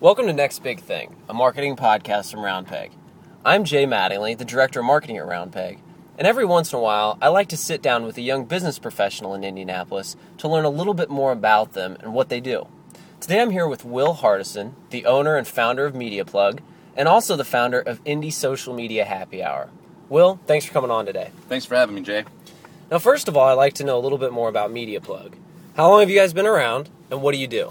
Welcome to Next Big Thing, a marketing podcast from Roundpeg. I'm Jay Mattingly, the Director of Marketing at Roundpeg, and every once in a while I like to sit down with a young business professional in Indianapolis to learn a little bit more about them and what they do. Today I'm here with Will Hardison, the owner and founder of MediaPlug, and also the founder of Indy Social Media Happy Hour. Will, thanks for coming on today. Thanks for having me, Jay. Now, first of all, I'd like to know a little bit more about MediaPlug. How long have you guys been around, and what do you do?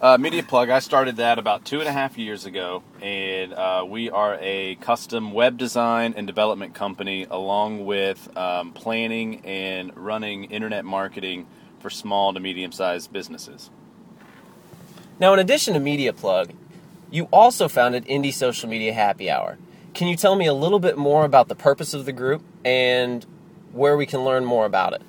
Uh, MediaPlug, I started that about two and a half years ago, and uh, we are a custom web design and development company along with um, planning and running internet marketing for small to medium sized businesses. Now, in addition to Media Plug, you also founded Indy Social Media Happy Hour. Can you tell me a little bit more about the purpose of the group and where we can learn more about it?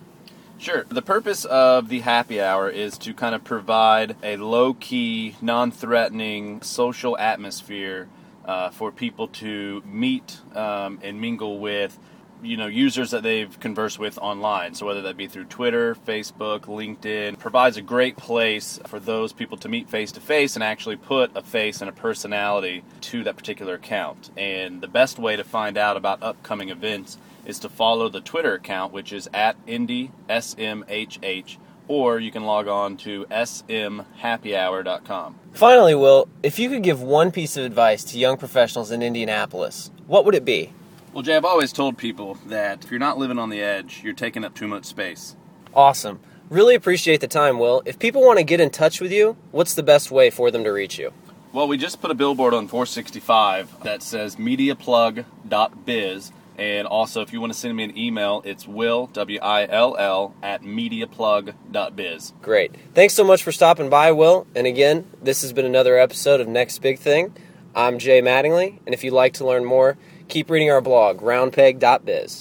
Sure. The purpose of the happy hour is to kind of provide a low key, non threatening social atmosphere uh, for people to meet um, and mingle with you know users that they've conversed with online so whether that be through twitter facebook linkedin provides a great place for those people to meet face to face and actually put a face and a personality to that particular account and the best way to find out about upcoming events is to follow the Twitter account, which is at Indy SMHH, or you can log on to smhappyhour.com. Finally, Will, if you could give one piece of advice to young professionals in Indianapolis, what would it be? Well, Jay, I've always told people that if you're not living on the edge, you're taking up too much space. Awesome. Really appreciate the time, Will. If people want to get in touch with you, what's the best way for them to reach you? Well, we just put a billboard on 465 that says mediaplug.biz and also, if you want to send me an email, it's will, W I L L, at mediaplug.biz. Great. Thanks so much for stopping by, Will. And again, this has been another episode of Next Big Thing. I'm Jay Mattingly, and if you'd like to learn more, keep reading our blog, roundpeg.biz.